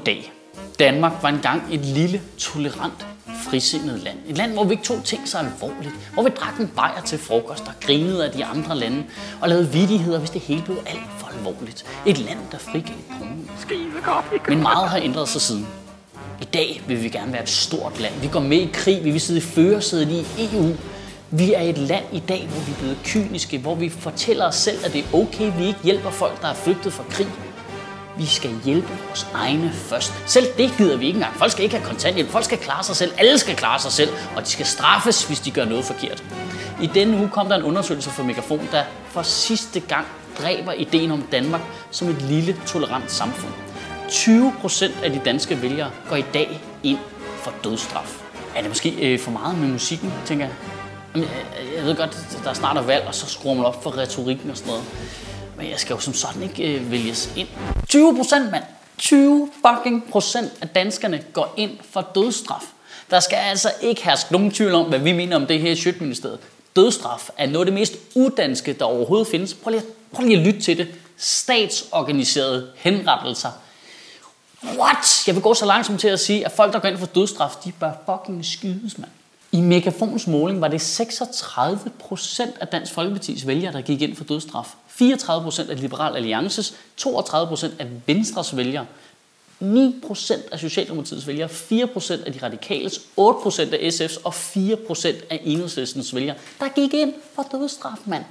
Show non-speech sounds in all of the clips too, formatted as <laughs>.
Goddag. Danmark var engang et lille, tolerant, frisindet land. Et land, hvor vi ikke tog ting så alvorligt. Hvor vi drak en bajer til frokost og grinede af de andre lande. Og lavede vidigheder, hvis det hele blev alt for alvorligt. Et land, der frigav pungen. Men meget har ændret sig siden. I dag vil vi gerne være et stort land. Vi går med i krig, vi vil sidde i førersædet i EU. Vi er et land i dag, hvor vi er blevet kyniske, hvor vi fortæller os selv, at det er okay, vi ikke hjælper folk, der er flygtet fra krig. Vi skal hjælpe vores egne først. Selv det gider vi ikke engang. Folk skal ikke have kontanthjælp. Folk skal klare sig selv. Alle skal klare sig selv. Og de skal straffes, hvis de gør noget forkert. I denne uge kom der en undersøgelse fra Megafon, der for sidste gang dræber ideen om Danmark som et lille, tolerant samfund. 20 procent af de danske vælgere går i dag ind for dødsstraf. Er det måske øh, for meget med musikken, tænker jeg? Jamen, jeg, jeg ved godt, der er snart er valg, og så skruer man op for retorikken og sådan noget. Men jeg skal jo som sådan ikke øh, vælges ind. 20 procent, mand! 20 fucking procent af danskerne går ind for dødsstraf. Der skal altså ikke herske nogen tvivl om, hvad vi mener om det her i Sjøtministeriet. Dødsstraf er noget af det mest udanske, der overhovedet findes. Prøv lige, prøv lige at lytte til det. Statsorganiserede henrettelser. What? Jeg vil gå så langsomt til at sige, at folk, der går ind for dødsstraf, de bør fucking skydes, mand. I Megafons måling var det 36 procent af Dansk Folkepartis vælgere, der gik ind for dødsstraf. 34 procent af Liberal Alliances, 32 procent af Venstres vælgere, 9 procent af Socialdemokratiets vælgere, 4 procent af de radikales, 8 procent af SF's og 4 procent af Enhedslistens vælgere, der gik ind for dødsstraf, mand.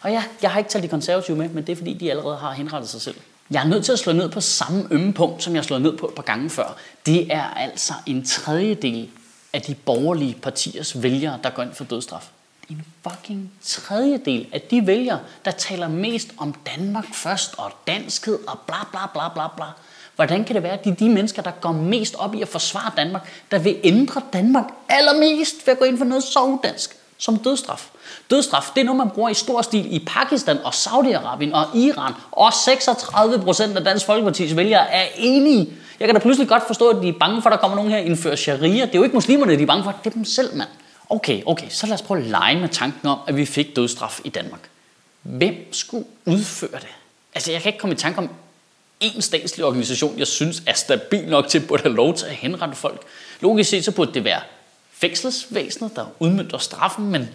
Og ja, jeg har ikke talt de konservative med, men det er fordi, de allerede har henrettet sig selv. Jeg er nødt til at slå ned på samme ømme punkt, som jeg har slået ned på et par gange før. Det er altså en tredjedel af de borgerlige partiers vælgere, der går ind for dødsstraf. En fucking tredjedel af de vælgere, der taler mest om Danmark først og danskhed og bla bla bla bla bla. Hvordan kan det være, at de er de mennesker, der går mest op i at forsvare Danmark, der vil ændre Danmark allermest ved at gå ind for noget så udansk som dødsstraf? Dødsstraf, det er noget, man bruger i stor stil i Pakistan og Saudi-Arabien og Iran. Og 36 procent af Dansk Folkeparti's vælgere er enige. Jeg kan da pludselig godt forstå, at de er bange for, at der kommer nogen her og indfører sharia. Det er jo ikke muslimerne, de er bange for. Det er dem selv, mand. Okay, okay, så lad os prøve at lege med tanken om, at vi fik dødsstraf i Danmark. Hvem skulle udføre det? Altså, jeg kan ikke komme i tanke om en statslig organisation, jeg synes er stabil nok til at have lov til at henrette folk. Logisk set, så burde det være fængselsvæsenet, der udmyndter straffen, men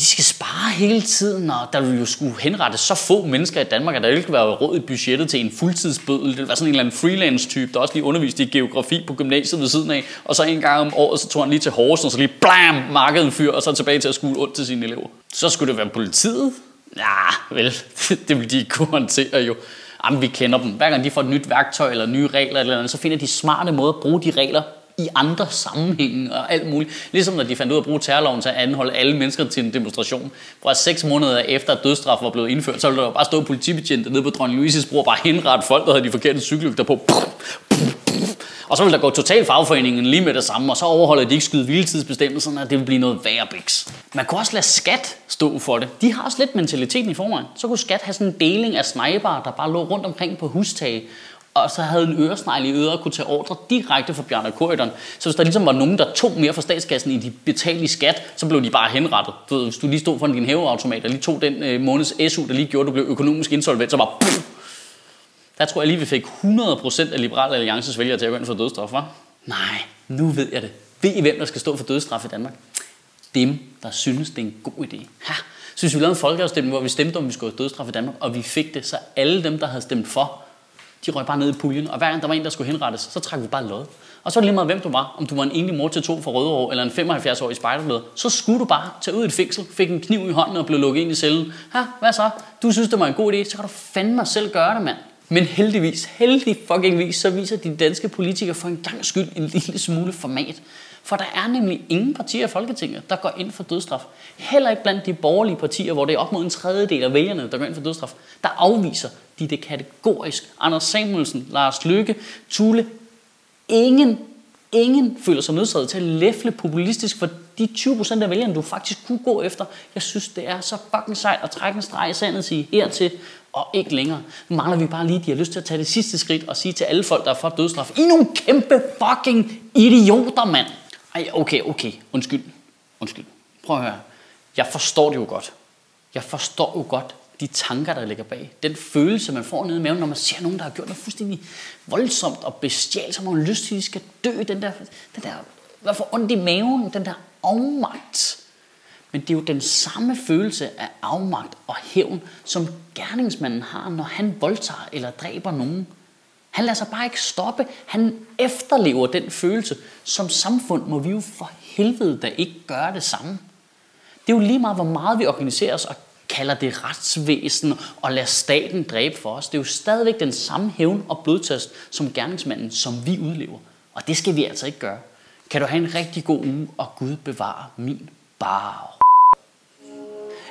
de skal spare hele tiden, og der vil jo skulle henrette så få mennesker i Danmark, at der ikke være råd i budgettet til en fuldtidsbødel. Det var være sådan en eller anden freelance-type, der også lige underviste i geografi på gymnasiet ved siden af, og så en gang om året, så tog han lige til Horsens, og så lige blam, markedet en fyr, og så tilbage til at skule ondt til sine elever. Så skulle det være politiet? Ja, vel, <laughs> det vil de ikke kunne håndtere jo. Jamen, vi kender dem. Hver gang de får et nyt værktøj eller nye regler, eller andet, så finder de smarte måder at bruge de regler i andre sammenhænge og alt muligt. Ligesom når de fandt ud af at bruge terrorloven til at anholde alle mennesker til en demonstration. Fra seks måneder efter at dødsstraf var blevet indført, så ville der bare stå politibetjente nede på Dronning Louise's bro og bare henrette folk, der havde de forkerte cykellygter på. Og så vil der gå total fagforeningen lige med det samme, og så overholder de ikke skyde hviletidsbestemmelserne, og det vil blive noget værre biks. Man kunne også lade skat stå for det. De har også lidt mentaliteten i forvejen. Så kunne skat have sådan en deling af sniper, der bare lå rundt omkring på hustage, og så havde en øresnegl i øret og kunne tage ordre direkte fra Bjarne Korydon. Så hvis der ligesom var nogen, der tog mere fra statskassen i de betalte skat, så blev de bare henrettet. Du ved, hvis du lige stod for din hæveautomat og lige tog den øh, måneds SU, der lige gjorde, at du blev økonomisk insolvent, så var pff, der tror jeg lige, vi fik 100% af Liberale Alliances vælgere til at gå ind for dødsstraf, var? Nej, nu ved jeg det. Ved I, hvem der skal stå for dødsstraf i Danmark? Dem, der synes, det er en god idé. Ha! Så hvis vi lavede en folkeafstemning, hvor vi stemte om, vi skulle have dødsstraf i Danmark, og vi fik det, så alle dem, der havde stemt for, de røg bare ned i puljen, og hver gang der var en, der skulle henrettes, så trak vi bare lod. Og så var det lige meget, hvem du var. Om du var en enlig mor til to fra Rødovre, eller en 75-årig spejderleder, så skulle du bare tage ud i et fængsel, fik en kniv i hånden og blev lukket ind i cellen. Ha, hvad så? Du synes, det var en god idé, så kan du fandme selv gøre det, mand. Men heldigvis, heldig fucking vis, så viser de danske politikere for en gang skyld en lille smule format. For der er nemlig ingen partier i Folketinget, der går ind for dødsstraf. Heller ikke blandt de borgerlige partier, hvor det er op mod en tredjedel af vælgerne, der går ind for dødsstraf. Der afviser de det kategorisk. Anders Samuelsen, Lars Løkke, Tule. Ingen, ingen føler sig nødsaget til at læfle populistisk for de 20% af vælgerne, du faktisk kunne gå efter. Jeg synes, det er så fucking sejt at trække en streg i sandet og sige hertil og ikke længere. Nu mangler vi bare lige, de har lyst til at tage det sidste skridt og sige til alle folk, der er for dødsstraf, I er nogle kæmpe fucking idioter, mand. Ej, okay, okay, undskyld, undskyld. Prøv at høre. Jeg forstår det jo godt. Jeg forstår jo godt, de tanker, der ligger bag. Den følelse, man får nede i maven, når man ser nogen, der har gjort noget fuldstændig voldsomt og bestialt, som man har lyst til, at de skal dø. Den der, den der, hvad for ondt i maven, den der afmagt. Men det er jo den samme følelse af afmagt og hævn, som gerningsmanden har, når han voldtager eller dræber nogen. Han lader sig bare ikke stoppe. Han efterlever den følelse. Som samfund må vi jo for helvede da ikke gøre det samme. Det er jo lige meget, hvor meget vi organiserer os og kalder det retsvæsen og lader staten dræbe for os. Det er jo stadigvæk den samme hævn og blodtørst som gerningsmanden, som vi udlever. Og det skal vi altså ikke gøre. Kan du have en rigtig god uge, og Gud bevare min bar.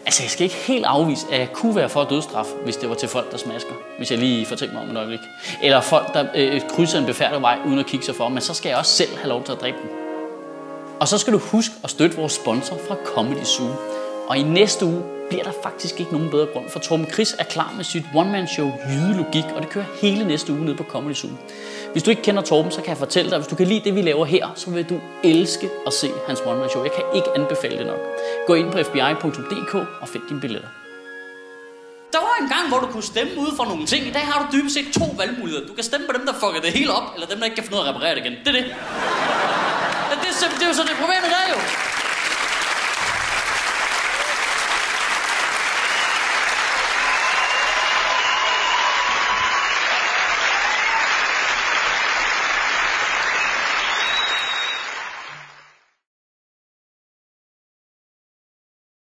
Altså, jeg skal ikke helt afvise, at jeg kunne være for dødstraf, hvis det var til folk, der smasker. Hvis jeg lige fortæller mig om et øjeblik. Eller folk, der øh, krydser en befærdet vej, uden at kigge sig for. Men så skal jeg også selv have lov til at dræbe dem. Og så skal du huske at støtte vores sponsor fra Comedy Zoo. Og i næste uge bliver der faktisk ikke nogen bedre grund, for Torben Chris er klar med sit one-man-show Jydelogik, og det kører hele næste uge ned på Comedy Zoo. Hvis du ikke kender Torben, så kan jeg fortælle dig, at hvis du kan lide det, vi laver her, så vil du elske at se hans one-man-show. Jeg kan ikke anbefale det nok. Gå ind på fbi.dk og find dine billetter. Der var en gang, hvor du kunne stemme ud for nogle ting. I dag har du dybest set to valgmuligheder. Du kan stemme på dem, der fucker det hele op, eller dem, der ikke kan finde ud af at reparere det igen. Det er det. det, er, det er jo så det problemet, der er jo.